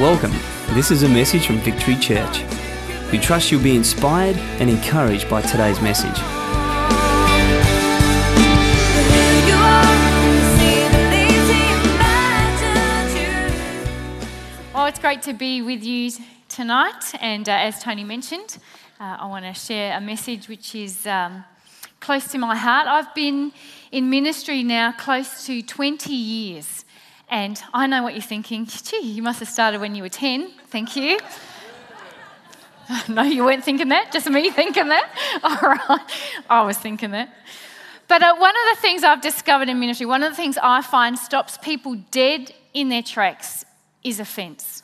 Welcome. This is a message from Victory Church. We trust you'll be inspired and encouraged by today's message. Well, it's great to be with you tonight, and uh, as Tony mentioned, uh, I want to share a message which is um, close to my heart. I've been in ministry now close to 20 years, and I know what you're thinking. Gee, you must have started when you were 10. Thank you. no, you weren't thinking that, just me thinking that. All right, I was thinking that. But uh, one of the things I've discovered in ministry, one of the things I find stops people dead in their tracks is offence.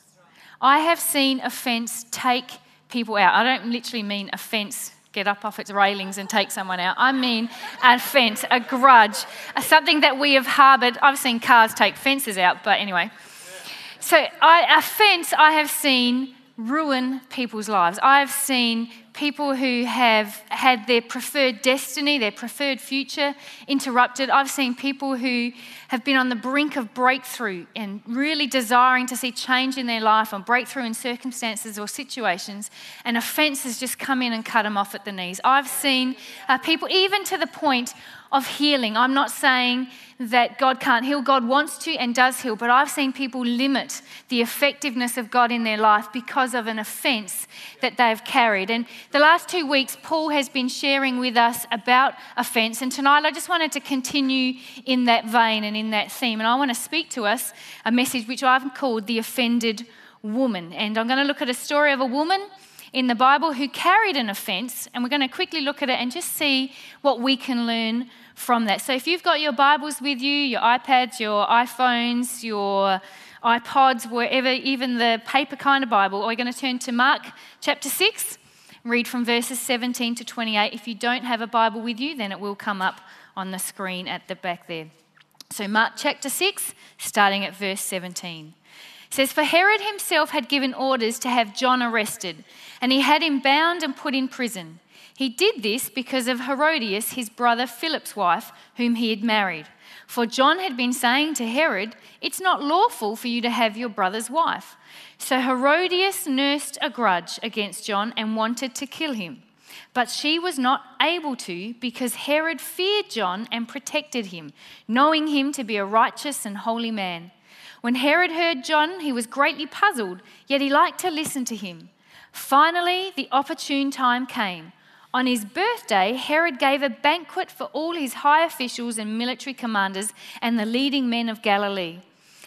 I have seen offence take people out. I don't literally mean offence, get up off its railings and take someone out. I mean a fence, a grudge, something that we have harboured. I've seen cars take fences out, but anyway. So, I, a fence I have seen ruin people's lives. I've seen people who have had their preferred destiny, their preferred future interrupted. I've seen people who have been on the brink of breakthrough and really desiring to see change in their life and breakthrough in circumstances or situations, and offense has just come in and cut them off at the knees. I've seen uh, people, even to the point of healing. I'm not saying that God can't heal. God wants to and does heal, but I've seen people limit the effectiveness of God in their life because of an offense that they've carried. And the last two weeks, Paul has been sharing with us about offense. And tonight, I just wanted to continue in that vein and in that theme. And I want to speak to us a message which I've called The Offended Woman. And I'm going to look at a story of a woman in the Bible who carried an offense, and we're going to quickly look at it and just see what we can learn from that. So if you've got your Bibles with you, your iPads, your iPhones, your iPods, wherever, even the paper kind of Bible, we're going to turn to Mark chapter 6, read from verses 17 to 28. If you don't have a Bible with you, then it will come up on the screen at the back there. So, Mark chapter 6, starting at verse 17 says, For Herod himself had given orders to have John arrested, and he had him bound and put in prison. He did this because of Herodias, his brother Philip's wife, whom he had married. For John had been saying to Herod, It's not lawful for you to have your brother's wife. So Herodias nursed a grudge against John and wanted to kill him. But she was not able to because Herod feared John and protected him, knowing him to be a righteous and holy man. When Herod heard John, he was greatly puzzled, yet he liked to listen to him. Finally, the opportune time came. On his birthday, Herod gave a banquet for all his high officials and military commanders and the leading men of Galilee.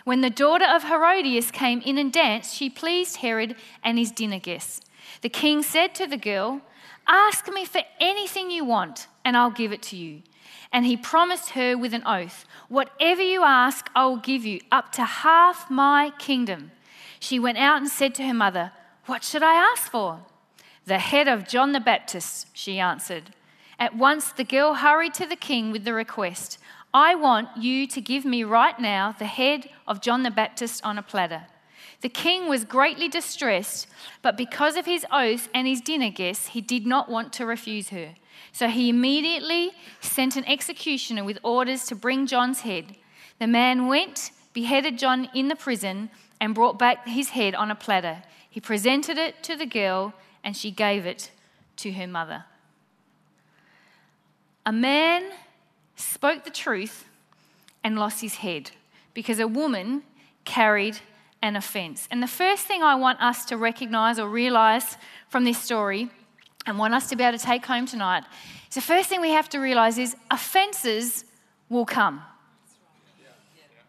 When the daughter of Herodias came in and danced, she pleased Herod and his dinner guests. The king said to the girl, Ask me for anything you want, and I'll give it to you. And he promised her with an oath, Whatever you ask, I will give you, up to half my kingdom. She went out and said to her mother, What should I ask for? The head of John the Baptist, she answered. At once the girl hurried to the king with the request I want you to give me right now the head of John the Baptist on a platter. The king was greatly distressed, but because of his oath and his dinner guests, he did not want to refuse her. So he immediately sent an executioner with orders to bring John's head. The man went, beheaded John in the prison, and brought back his head on a platter. He presented it to the girl, and she gave it to her mother. A man spoke the truth and lost his head because a woman carried an offense. And the first thing I want us to recognize or realize from this story and want us to be able to take home tonight is the first thing we have to realize is offenses will come.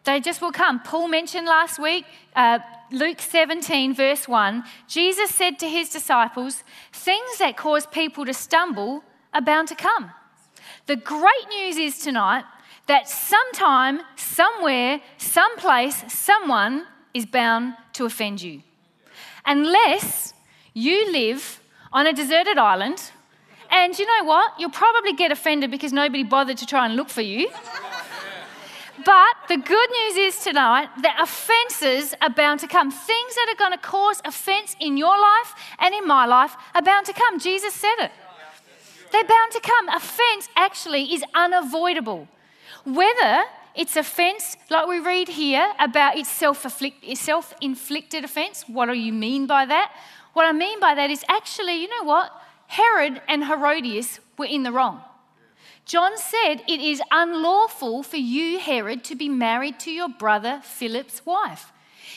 They just will come. Paul mentioned last week, uh, Luke 17, verse 1, Jesus said to his disciples, Things that cause people to stumble are bound to come. The great news is tonight that sometime, somewhere, someplace, someone is bound to offend you. Unless you live on a deserted island. And you know what? You'll probably get offended because nobody bothered to try and look for you. But the good news is tonight that offenses are bound to come. Things that are going to cause offense in your life and in my life are bound to come. Jesus said it. They're bound to come. Offense actually is unavoidable. Whether it's offense, like we read here about it's self inflicted offense. What do you mean by that? What I mean by that is actually, you know what? Herod and Herodias were in the wrong. John said, It is unlawful for you, Herod, to be married to your brother Philip's wife.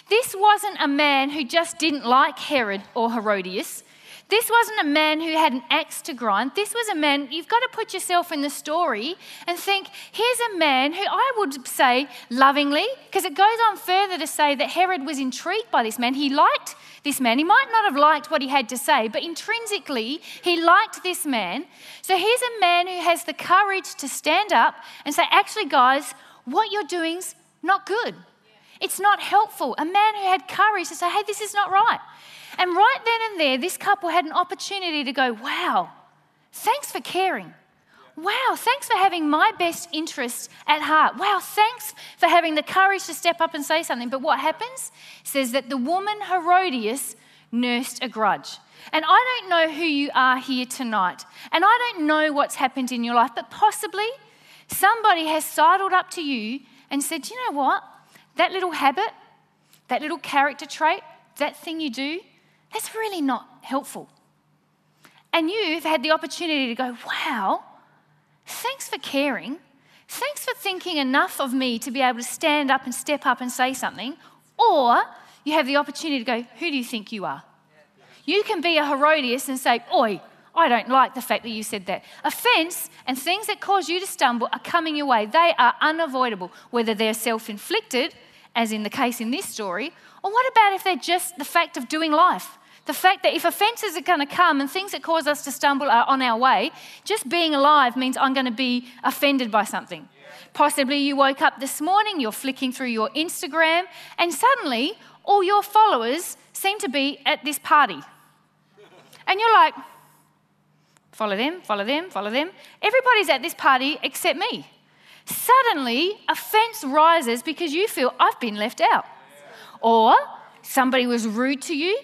This wasn't a man who just didn't like Herod or Herodias. This wasn't a man who had an axe to grind. This was a man, you've got to put yourself in the story and think, here's a man who I would say lovingly, because it goes on further to say that Herod was intrigued by this man. He liked this man. He might not have liked what he had to say, but intrinsically, he liked this man. So here's a man who has the courage to stand up and say, actually, guys, what you're doing's not good. It's not helpful. A man who had courage to say, hey, this is not right. And right then and there, this couple had an opportunity to go, wow, thanks for caring. Wow, thanks for having my best interests at heart. Wow, thanks for having the courage to step up and say something. But what happens? It says that the woman Herodias nursed a grudge. And I don't know who you are here tonight. And I don't know what's happened in your life, but possibly somebody has sidled up to you and said, you know what? That little habit, that little character trait, that thing you do, that's really not helpful. And you've had the opportunity to go, wow, thanks for caring. Thanks for thinking enough of me to be able to stand up and step up and say something. Or you have the opportunity to go, who do you think you are? You can be a Herodias and say, oi, I don't like the fact that you said that. Offense and things that cause you to stumble are coming your way. They are unavoidable, whether they're self inflicted, as in the case in this story, or what about if they're just the fact of doing life? The fact that if offenses are going to come and things that cause us to stumble are on our way, just being alive means I'm going to be offended by something. Possibly you woke up this morning, you're flicking through your Instagram, and suddenly all your followers seem to be at this party. And you're like, follow them, follow them, follow them. Everybody's at this party except me. Suddenly, offense rises because you feel I've been left out. Or somebody was rude to you,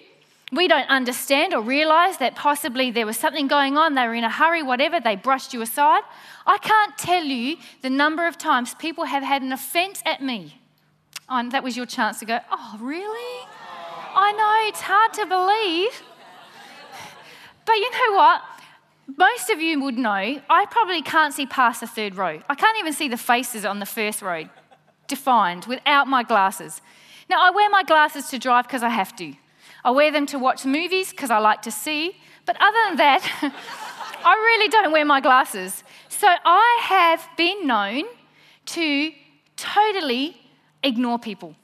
we don't understand or realize that possibly there was something going on, they were in a hurry, whatever, they brushed you aside. I can't tell you the number of times people have had an offense at me. Oh, that was your chance to go, Oh, really? I know, it's hard to believe. But you know what? Most of you would know I probably can't see past the third row. I can't even see the faces on the first row defined without my glasses. Now, I wear my glasses to drive because I have to. I wear them to watch movies because I like to see. But other than that, I really don't wear my glasses. So I have been known to totally ignore people.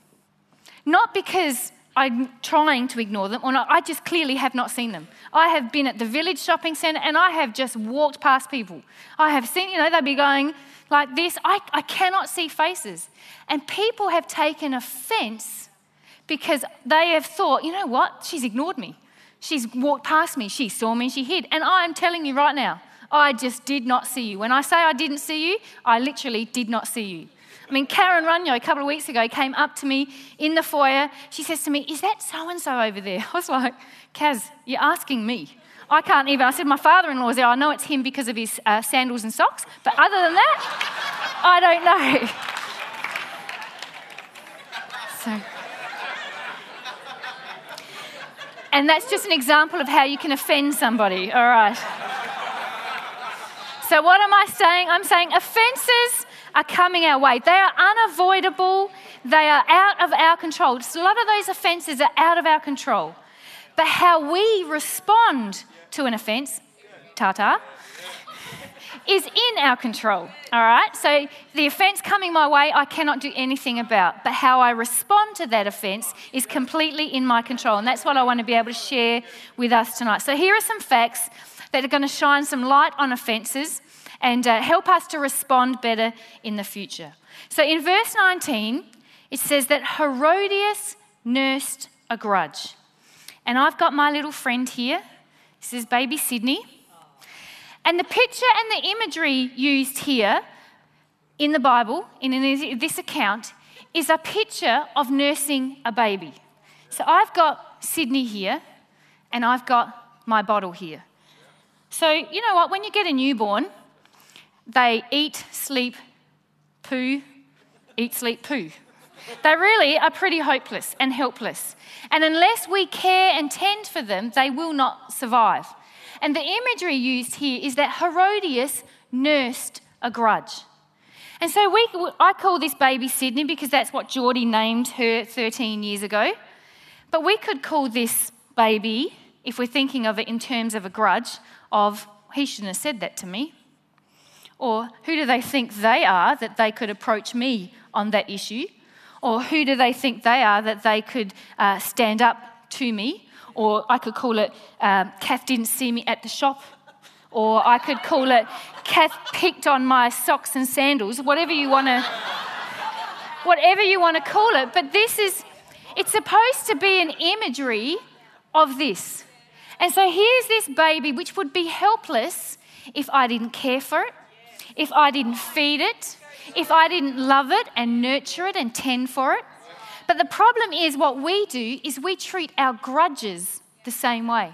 Not because I'm trying to ignore them, or not, I just clearly have not seen them. I have been at the village shopping centre and I have just walked past people. I have seen, you know, they'd be going like this. I, I cannot see faces. And people have taken offence because they have thought, you know what? She's ignored me. She's walked past me. She saw me. She hid. And I am telling you right now, I just did not see you. When I say I didn't see you, I literally did not see you. I mean, Karen Runyo a couple of weeks ago came up to me in the foyer. She says to me, Is that so and so over there? I was like, Kaz, you're asking me. I can't even. I said, My father in law is there. I know it's him because of his uh, sandals and socks. But other than that, I don't know. So. And that's just an example of how you can offend somebody, all right? So, what am I saying? I'm saying offenses are coming our way. They are unavoidable, they are out of our control. A lot of those offenses are out of our control. But how we respond to an offense, ta ta, is in our control. All right? So the offense coming my way, I cannot do anything about. But how I respond to that offense is completely in my control. And that's what I want to be able to share with us tonight. So here are some facts that are going to shine some light on offenses and uh, help us to respond better in the future. So in verse 19, it says that Herodias nursed a grudge. And I've got my little friend here. This is baby Sydney. And the picture and the imagery used here in the Bible, in this account, is a picture of nursing a baby. So I've got Sydney here, and I've got my bottle here. So, you know what? When you get a newborn, they eat, sleep, poo, eat, sleep, poo. They really are pretty hopeless and helpless. And unless we care and tend for them, they will not survive. And the imagery used here is that Herodias nursed a grudge. And so we, I call this baby Sydney because that's what Geordie named her 13 years ago. But we could call this baby, if we're thinking of it in terms of a grudge, of he shouldn't have said that to me. Or who do they think they are that they could approach me on that issue? Or who do they think they are that they could uh, stand up to me? Or I could call it um, Kath didn't see me at the shop. Or I could call it Kath picked on my socks and sandals, whatever you want to whatever you want to call it. But this is it's supposed to be an imagery of this. And so here's this baby which would be helpless if I didn't care for it, if I didn't feed it, if I didn't love it and nurture it and tend for it. But the problem is, what we do is we treat our grudges the same way.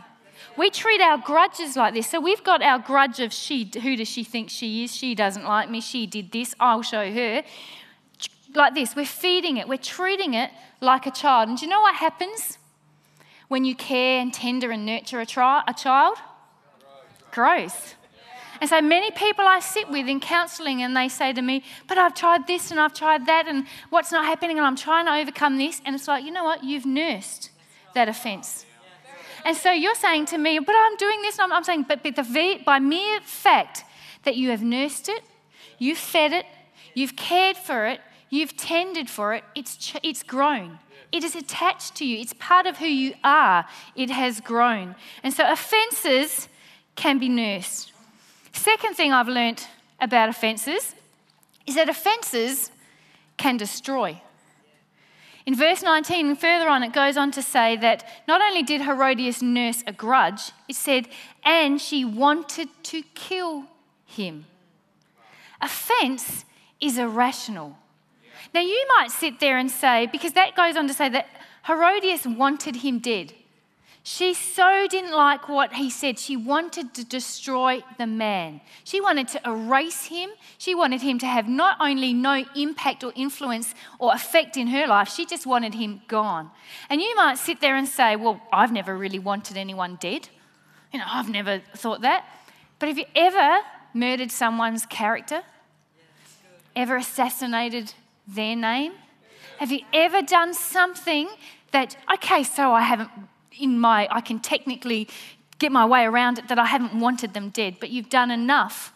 We treat our grudges like this. So we've got our grudge of she, who does she think she is? She doesn't like me. She did this. I'll show her. Like this. We're feeding it. We're treating it like a child. And do you know what happens when you care and tender and nurture a, tri- a child? Growth. And so many people I sit with in counselling and they say to me, But I've tried this and I've tried that and what's not happening and I'm trying to overcome this. And it's like, you know what? You've nursed that offence. And so you're saying to me, But I'm doing this. I'm, I'm saying, But the, by mere fact that you have nursed it, you've fed it, you've cared for it, you've tended for it, it's, it's grown. It is attached to you. It's part of who you are. It has grown. And so offences can be nursed. Second thing I've learnt about offences is that offences can destroy. In verse 19 and further on, it goes on to say that not only did Herodias nurse a grudge, it said, and she wanted to kill him. Offence is irrational. Now, you might sit there and say, because that goes on to say that Herodias wanted him dead. She so didn't like what he said. She wanted to destroy the man. She wanted to erase him. She wanted him to have not only no impact or influence or effect in her life, she just wanted him gone. And you might sit there and say, Well, I've never really wanted anyone dead. You know, I've never thought that. But have you ever murdered someone's character? Ever assassinated their name? Have you ever done something that, okay, so I haven't in my, I can technically get my way around it that I haven't wanted them dead, but you've done enough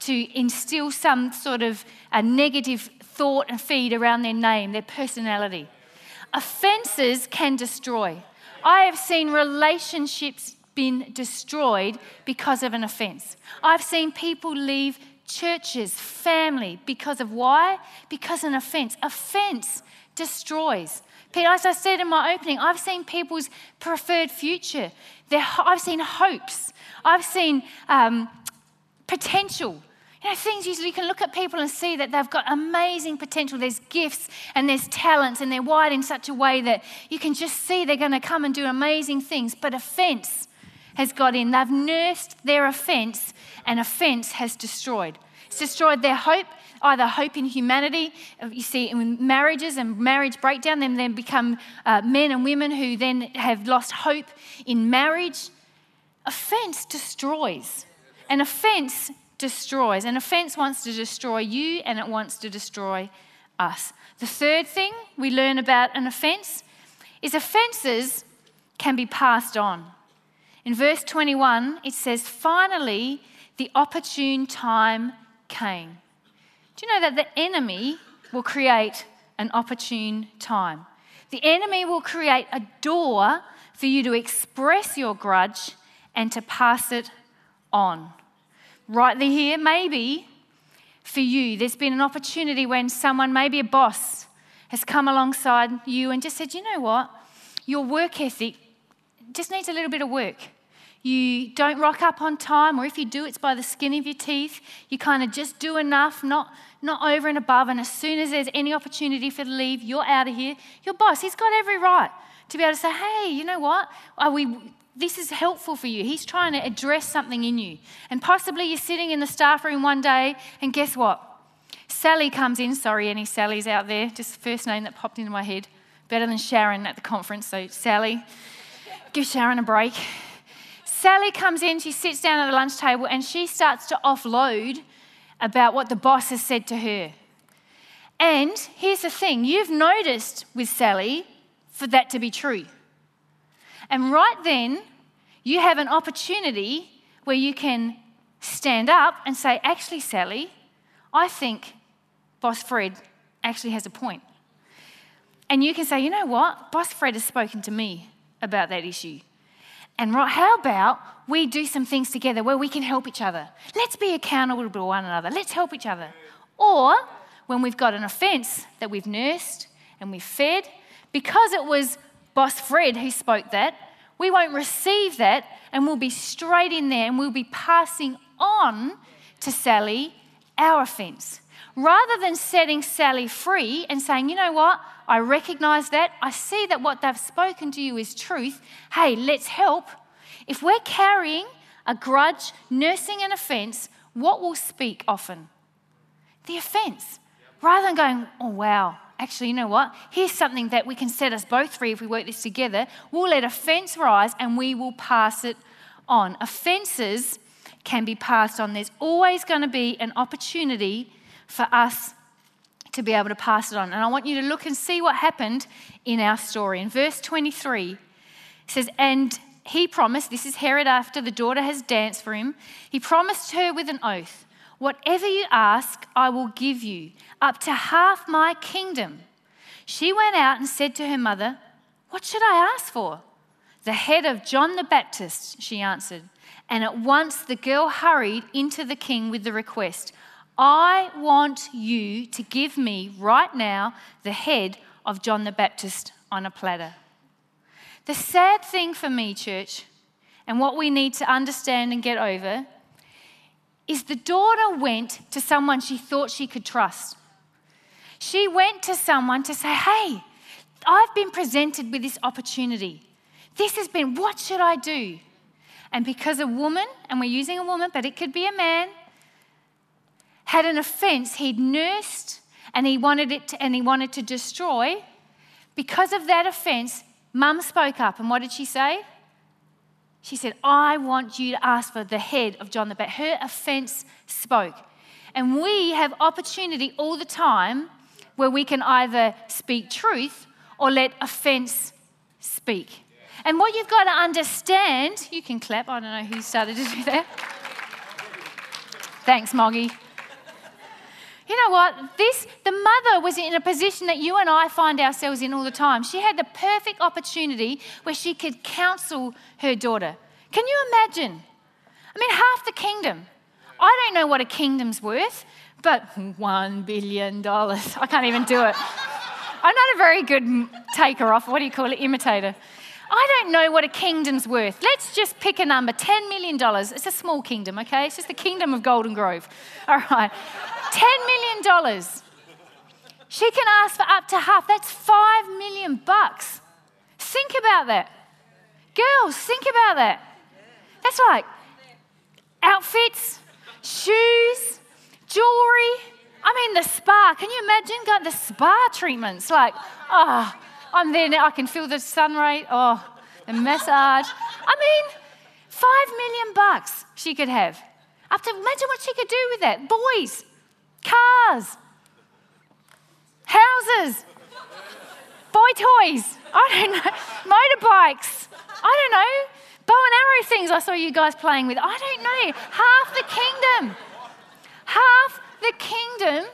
to instill some sort of a negative thought and feed around their name, their personality. Offenses can destroy. I have seen relationships been destroyed because of an offense. I've seen people leave churches, family, because of why? Because an offense. Offense destroys. Peter, as I said in my opening, I've seen people's preferred future. They're, I've seen hopes. I've seen um, potential. You know, things you can look at people and see that they've got amazing potential. There's gifts and there's talents, and they're wired in such a way that you can just see they're going to come and do amazing things. But offense has got in. They've nursed their offense, and offense has destroyed. It's destroyed their hope, either hope in humanity. You see, in marriages and marriage breakdown, then then become uh, men and women who then have lost hope in marriage. Offense destroys. An offense destroys. An offense wants to destroy you and it wants to destroy us. The third thing we learn about an offense is offenses can be passed on. In verse 21, it says, Finally, the opportune time came. Do you know that the enemy will create an opportune time? The enemy will create a door for you to express your grudge and to pass it on. Right there, here, maybe for you, there's been an opportunity when someone, maybe a boss, has come alongside you and just said, you know what? Your work ethic just needs a little bit of work you don't rock up on time, or if you do, it's by the skin of your teeth. You kind of just do enough, not, not over and above. And as soon as there's any opportunity for leave, you're out of here. Your boss, he's got every right to be able to say, hey, you know what? Are we, this is helpful for you. He's trying to address something in you. And possibly you're sitting in the staff room one day, and guess what? Sally comes in. Sorry, any Sallys out there? Just first name that popped into my head. Better than Sharon at the conference. So, Sally, give Sharon a break. Sally comes in, she sits down at the lunch table, and she starts to offload about what the boss has said to her. And here's the thing you've noticed with Sally for that to be true. And right then, you have an opportunity where you can stand up and say, Actually, Sally, I think Boss Fred actually has a point. And you can say, You know what? Boss Fred has spoken to me about that issue. And right, how about we do some things together where we can help each other? Let's be accountable to one another. Let's help each other. Or when we've got an offence that we've nursed and we've fed, because it was Boss Fred who spoke that, we won't receive that and we'll be straight in there and we'll be passing on to Sally our offence. Rather than setting Sally free and saying, you know what, I recognize that, I see that what they've spoken to you is truth, hey, let's help. If we're carrying a grudge, nursing an offence, what will speak often? The offence. Rather than going, oh, wow, actually, you know what? Here's something that we can set us both free if we work this together. We'll let offence rise and we will pass it on. Offences can be passed on. There's always going to be an opportunity for us to be able to pass it on. And I want you to look and see what happened in our story. In verse 23, it says, And he promised, this is Herod after the daughter has danced for him, he promised her with an oath, Whatever you ask, I will give you, up to half my kingdom. She went out and said to her mother, What should I ask for? The head of John the Baptist, she answered. And at once the girl hurried into the king with the request I want you to give me right now the head of John the Baptist on a platter. The sad thing for me, church, and what we need to understand and get over is the daughter went to someone she thought she could trust. She went to someone to say, Hey, I've been presented with this opportunity. This has been, what should I do? And because a woman, and we're using a woman, but it could be a man, had an offense he'd nursed and he wanted it to, and he wanted to destroy, because of that offense, mum spoke up. And what did she say? She said, I want you to ask for the head of John the Baptist. Her offense spoke. And we have opportunity all the time where we can either speak truth or let offense speak. And what you've got to understand, you can clap, I don't know who started to do that. Thanks, Moggy. You know what? This the mother was in a position that you and I find ourselves in all the time. She had the perfect opportunity where she could counsel her daughter. Can you imagine? I mean, half the kingdom. I don't know what a kingdom's worth, but one billion dollars. I can't even do it. I'm not a very good taker off. What do you call it? Imitator. I don't know what a kingdom's worth. Let's just pick a number $10 million. It's a small kingdom, okay? It's just the kingdom of Golden Grove. All right. $10 million. She can ask for up to half. That's 5 million bucks. Think about that. Girls, think about that. That's like outfits, shoes, jewelry. I mean, the spa. Can you imagine got the spa treatments? Like, oh, I'm there now. I can feel the sun ray. Oh, the massage. I mean, five million bucks she could have. Up to imagine what she could do with that. Boys, cars, houses, boy toys. I don't know. Motorbikes. I don't know. Bow and arrow things I saw you guys playing with. I don't know. Half the kingdom. Half the kingdom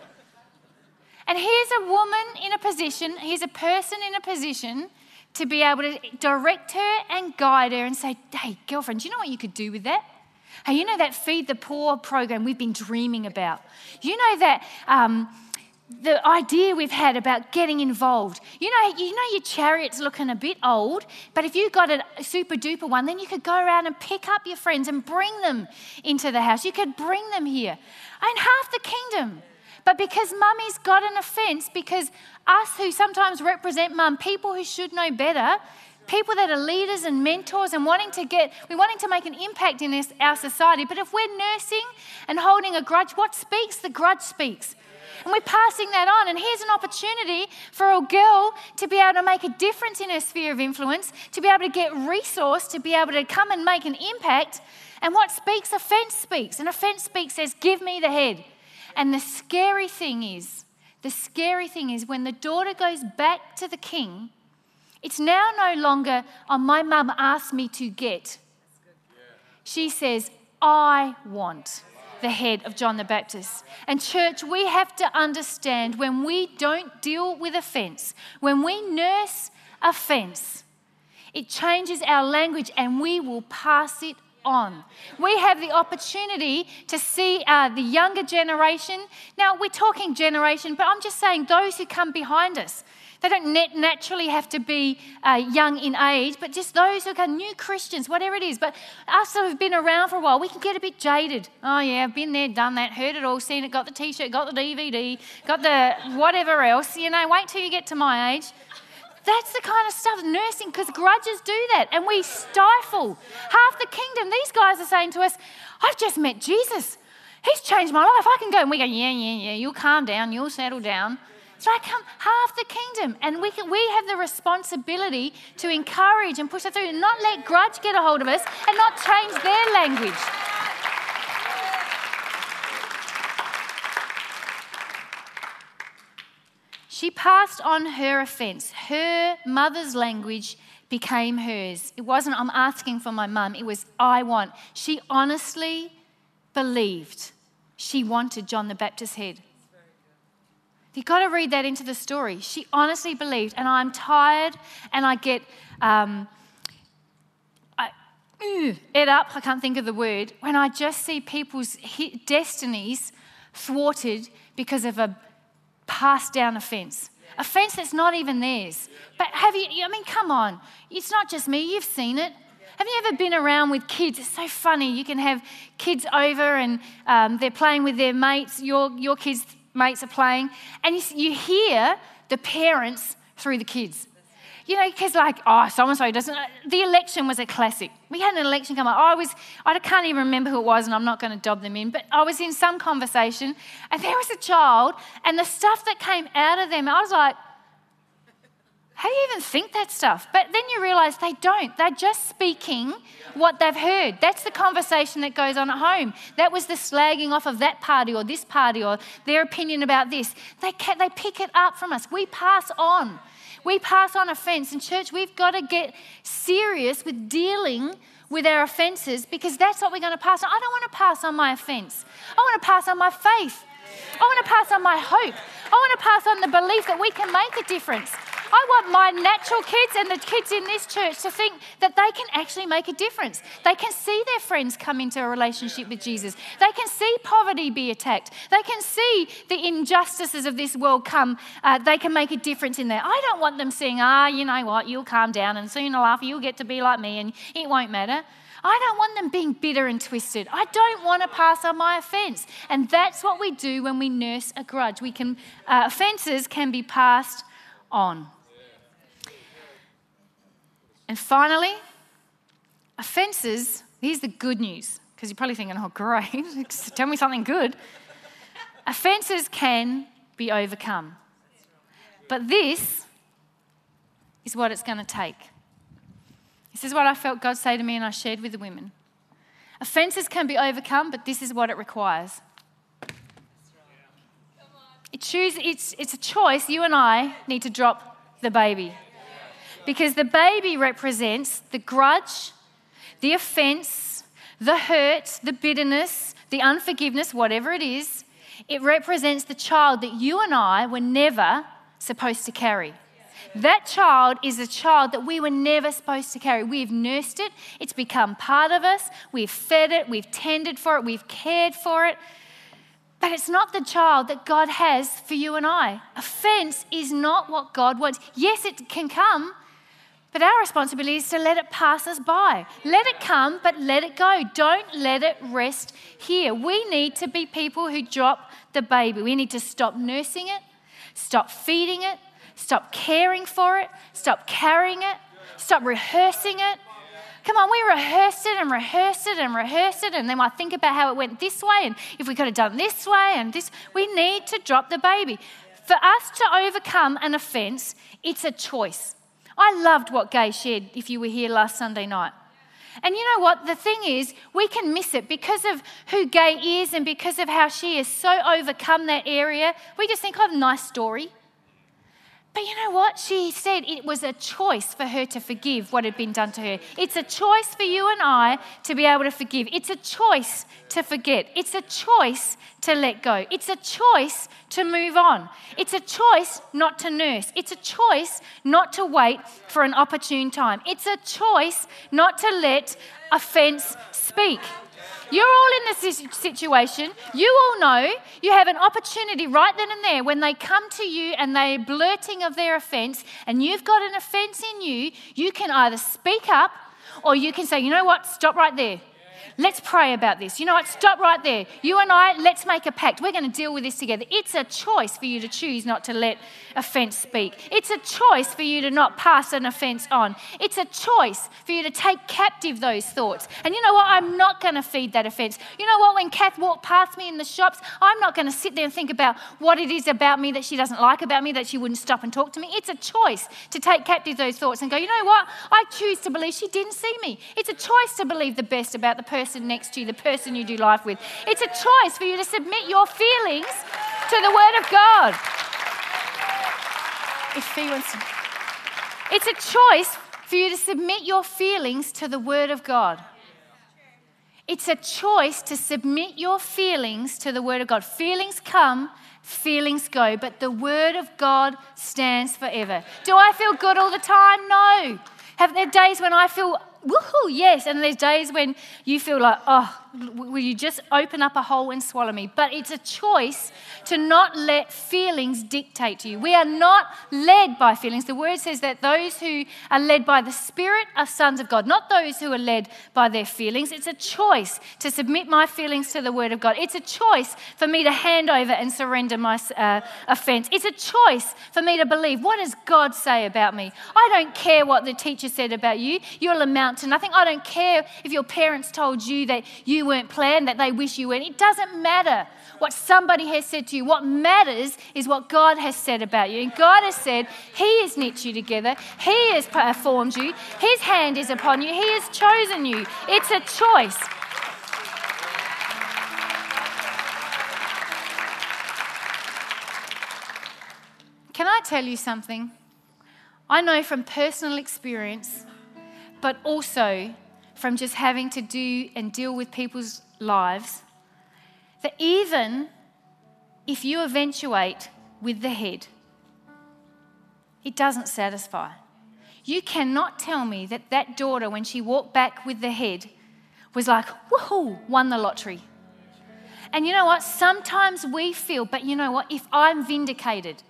and here's a woman in a position, here's a person in a position to be able to direct her and guide her and say, hey, girlfriend, do you know what you could do with that? Hey, you know that Feed the Poor program we've been dreaming about? You know that. Um, the idea we've had about getting involved. You know, you know your chariot's looking a bit old, but if you got a super duper one, then you could go around and pick up your friends and bring them into the house. You could bring them here. And half the kingdom but because mummy's got an offence, because us who sometimes represent mum, people who should know better, people that are leaders and mentors and wanting to get, we're wanting to make an impact in this, our society. But if we're nursing and holding a grudge, what speaks? The grudge speaks. And we're passing that on. And here's an opportunity for a girl to be able to make a difference in her sphere of influence, to be able to get resource, to be able to come and make an impact. And what speaks? Offense speaks. And offense speaks says, Give me the head. And the scary thing is, the scary thing is when the daughter goes back to the king, it's now no longer, oh, my mum asked me to get. She says, I want the head of John the Baptist. And, church, we have to understand when we don't deal with offense, when we nurse offense, it changes our language and we will pass it on. We have the opportunity to see uh, the younger generation. Now, we're talking generation, but I'm just saying those who come behind us. They don't naturally have to be uh, young in age, but just those who are new Christians, whatever it is. But us who have been around for a while, we can get a bit jaded. Oh, yeah, I've been there, done that, heard it all, seen it, got the t shirt, got the DVD, got the whatever else. You know, wait till you get to my age. That's the kind of stuff nursing, because grudges do that, and we stifle half the kingdom. These guys are saying to us, I've just met Jesus. He's changed my life. I can go. And we go, yeah, yeah, yeah. You'll calm down. You'll settle down. So I come half the kingdom, and we, can, we have the responsibility to encourage and push it through, and not let grudge get a hold of us, and not change their language. She passed on her offense. Her mother's language became hers. It wasn't, I'm asking for my mum, it was, I want. She honestly believed she wanted John the Baptist's head. You've got to read that into the story. She honestly believed, and I'm tired and I get um, I, it up, I can't think of the word, when I just see people's destinies thwarted because of a passed down a fence. A fence that's not even theirs. But have you, I mean, come on. It's not just me, you've seen it. Have you ever been around with kids? It's so funny. You can have kids over and um, they're playing with their mates. Your, your kids mates are playing, and you, you hear the parents through the kids. You know, because like, oh, so and so doesn't. Uh, the election was a classic. We had an election come up. I was, I can't even remember who it was, and I'm not going to dob them in. But I was in some conversation, and there was a child, and the stuff that came out of them, I was like, how do you even think that stuff? But then you realize they don't. They're just speaking what they've heard. That's the conversation that goes on at home. That was the slagging off of that party or this party or their opinion about this. They, they pick it up from us. We pass on. We pass on offense. In church, we've got to get serious with dealing with our offenses because that's what we're going to pass on. I don't want to pass on my offense, I want to pass on my faith. I want to pass on my hope. I want to pass on the belief that we can make a difference. I want my natural kids and the kids in this church to think that they can actually make a difference. They can see their friends come into a relationship with Jesus. They can see poverty be attacked. They can see the injustices of this world come. Uh, they can make a difference in there. I don't want them seeing, ah, you know what, you'll calm down and soon later you'll get to be like me and it won't matter. I don't want them being bitter and twisted. I don't want to pass on my offense. And that's what we do when we nurse a grudge. We can, uh, offenses can be passed on. And finally, offences, here's the good news, because you're probably thinking, oh, great, tell me something good. offences can be overcome. But this is what it's going to take. This is what I felt God say to me, and I shared with the women. Offences can be overcome, but this is what it requires. It choose, it's, it's a choice you and I need to drop the baby. Because the baby represents the grudge, the offense, the hurt, the bitterness, the unforgiveness, whatever it is. It represents the child that you and I were never supposed to carry. That child is a child that we were never supposed to carry. We've nursed it, it's become part of us, we've fed it, we've tended for it, we've cared for it. But it's not the child that God has for you and I. Offense is not what God wants. Yes, it can come, but our responsibility is to let it pass us by. Let it come, but let it go. Don't let it rest here. We need to be people who drop the baby. We need to stop nursing it, stop feeding it, stop caring for it, stop carrying it, stop rehearsing it. Come on, we rehearsed it and rehearsed it and rehearsed it, and then I think about how it went this way and if we could have done this way and this. We need to drop the baby. For us to overcome an offense, it's a choice. I loved what Gay shared if you were here last Sunday night. And you know what? The thing is, we can miss it because of who Gay is and because of how she has so overcome that area. We just think, oh, nice story. But you know what? She said it was a choice for her to forgive what had been done to her. It's a choice for you and I to be able to forgive. It's a choice to forget. It's a choice to let go. It's a choice to move on. It's a choice not to nurse. It's a choice not to wait for an opportune time. It's a choice not to let offense speak. You're all in this situation. You all know you have an opportunity right then and there when they come to you and they're blurting of their offense, and you've got an offense in you. You can either speak up or you can say, you know what, stop right there. Let's pray about this. You know what? Stop right there. You and I, let's make a pact. We're going to deal with this together. It's a choice for you to choose not to let offense speak. It's a choice for you to not pass an offense on. It's a choice for you to take captive those thoughts. And you know what? I'm not going to feed that offense. You know what? When Kath walked past me in the shops, I'm not going to sit there and think about what it is about me that she doesn't like about me that she wouldn't stop and talk to me. It's a choice to take captive those thoughts and go, you know what? I choose to believe she didn't see me. It's a choice to believe the best about the person person next to you, the person you do life with. It's a choice for you to submit your feelings to the Word of God. If he wants to. It's a choice for you to submit your feelings to the Word of God. It's a choice to submit your feelings to the Word of God. Feelings come, feelings go, but the Word of God stands forever. Do I feel good all the time? No. Have there days when I feel woohoo, yes. And there's days when you feel like, oh, will you just open up a hole and swallow me? But it's a choice to not let feelings dictate to you. We are not led by feelings. The word says that those who are led by the Spirit are sons of God, not those who are led by their feelings. It's a choice to submit my feelings to the word of God. It's a choice for me to hand over and surrender my uh, offense. It's a choice for me to believe what does God say about me? I don't care what the teacher said about you. You'll amount to nothing. I don't care if your parents told you that you you weren't planned, that they wish you weren't. It doesn't matter what somebody has said to you. What matters is what God has said about you. And God has said, He has knit you together, He has formed you, His hand is upon you, He has chosen you. It's a choice. Can I tell you something? I know from personal experience, but also from just having to do and deal with people's lives that even if you eventuate with the head, it doesn't satisfy. You cannot tell me that that daughter, when she walked back with the head, was like, woohoo, won the lottery. And you know what? Sometimes we feel, but you know what? If I'm vindicated,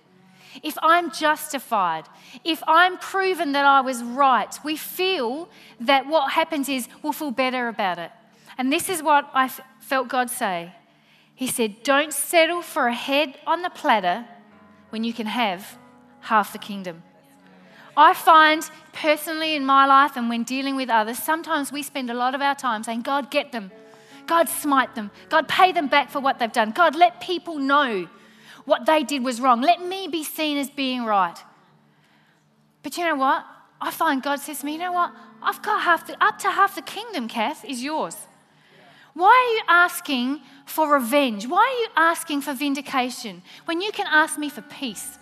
if I'm justified, if I'm proven that I was right, we feel that what happens is we'll feel better about it. And this is what I felt God say. He said, Don't settle for a head on the platter when you can have half the kingdom. I find personally in my life and when dealing with others, sometimes we spend a lot of our time saying, God, get them. God, smite them. God, pay them back for what they've done. God, let people know what they did was wrong. Let me be seen as being right. But you know what? I find God says to me, you know what? I've got half the, up to half the kingdom, Kath, is yours. Why are you asking for revenge? Why are you asking for vindication when you can ask me for peace?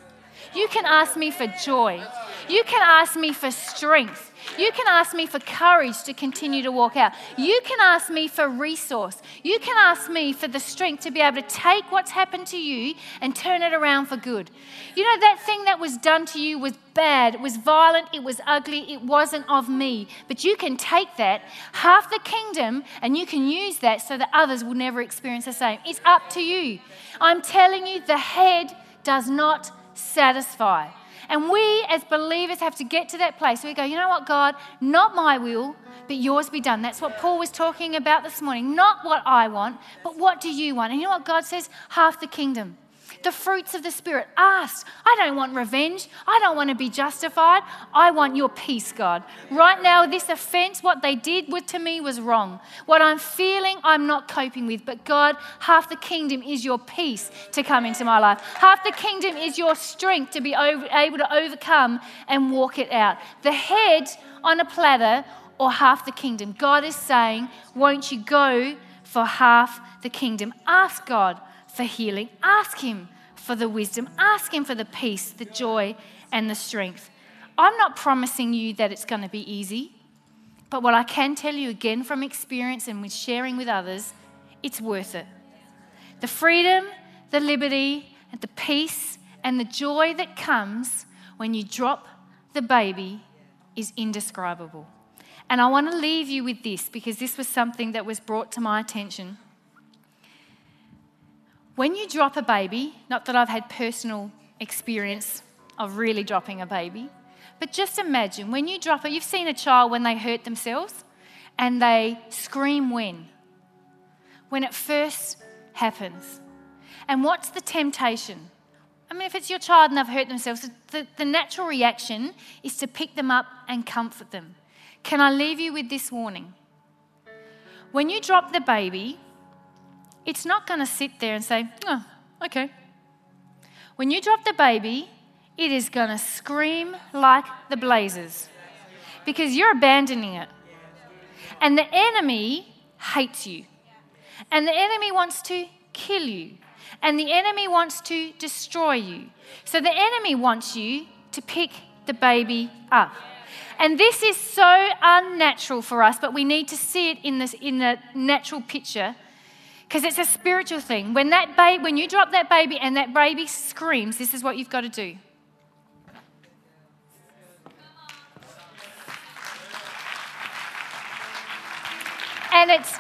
You can ask me for joy. You can ask me for strength. You can ask me for courage to continue to walk out. You can ask me for resource. You can ask me for the strength to be able to take what's happened to you and turn it around for good. You know, that thing that was done to you was bad, it was violent, it was ugly, it wasn't of me. But you can take that, half the kingdom, and you can use that so that others will never experience the same. It's up to you. I'm telling you, the head does not satisfy. And we as believers have to get to that place where we go, you know what, God, not my will, but yours be done. That's what Paul was talking about this morning. Not what I want, but what do you want? And you know what God says? Half the kingdom. The fruits of the Spirit. Ask. I don't want revenge. I don't want to be justified. I want your peace, God. Right now, this offense, what they did to me was wrong. What I'm feeling, I'm not coping with. But God, half the kingdom is your peace to come into my life. Half the kingdom is your strength to be able to overcome and walk it out. The head on a platter or half the kingdom. God is saying, won't you go for half the kingdom? Ask God for healing. Ask Him for the wisdom. Ask Him for the peace, the joy, and the strength. I'm not promising you that it's going to be easy, but what I can tell you again from experience and with sharing with others, it's worth it. The freedom, the liberty, and the peace and the joy that comes when you drop the baby is indescribable. And I want to leave you with this because this was something that was brought to my attention. When you drop a baby, not that I've had personal experience of really dropping a baby, but just imagine when you drop it, you've seen a child when they hurt themselves and they scream when? When it first happens. And what's the temptation? I mean, if it's your child and they've hurt themselves, the, the natural reaction is to pick them up and comfort them. Can I leave you with this warning? When you drop the baby, it's not going to sit there and say, oh, okay. When you drop the baby, it is going to scream like the blazes because you're abandoning it. And the enemy hates you. And the enemy wants to kill you. And the enemy wants to destroy you. So the enemy wants you to pick the baby up. And this is so unnatural for us, but we need to see it in, this, in the natural picture because it's a spiritual thing. When, that baby, when you drop that baby and that baby screams, this is what you've got to do. And it's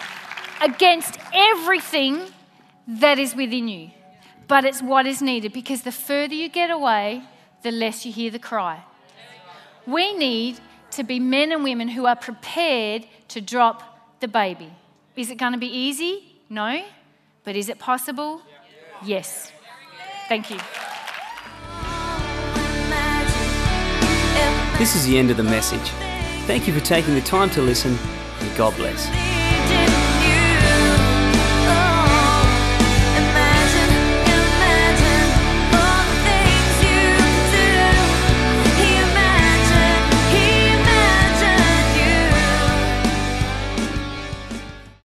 against everything that is within you. But it's what is needed because the further you get away, the less you hear the cry. We need to be men and women who are prepared to drop the baby. Is it going to be easy? No. But is it possible? Yes. Thank you. This is the end of the message. Thank you for taking the time to listen, and God bless.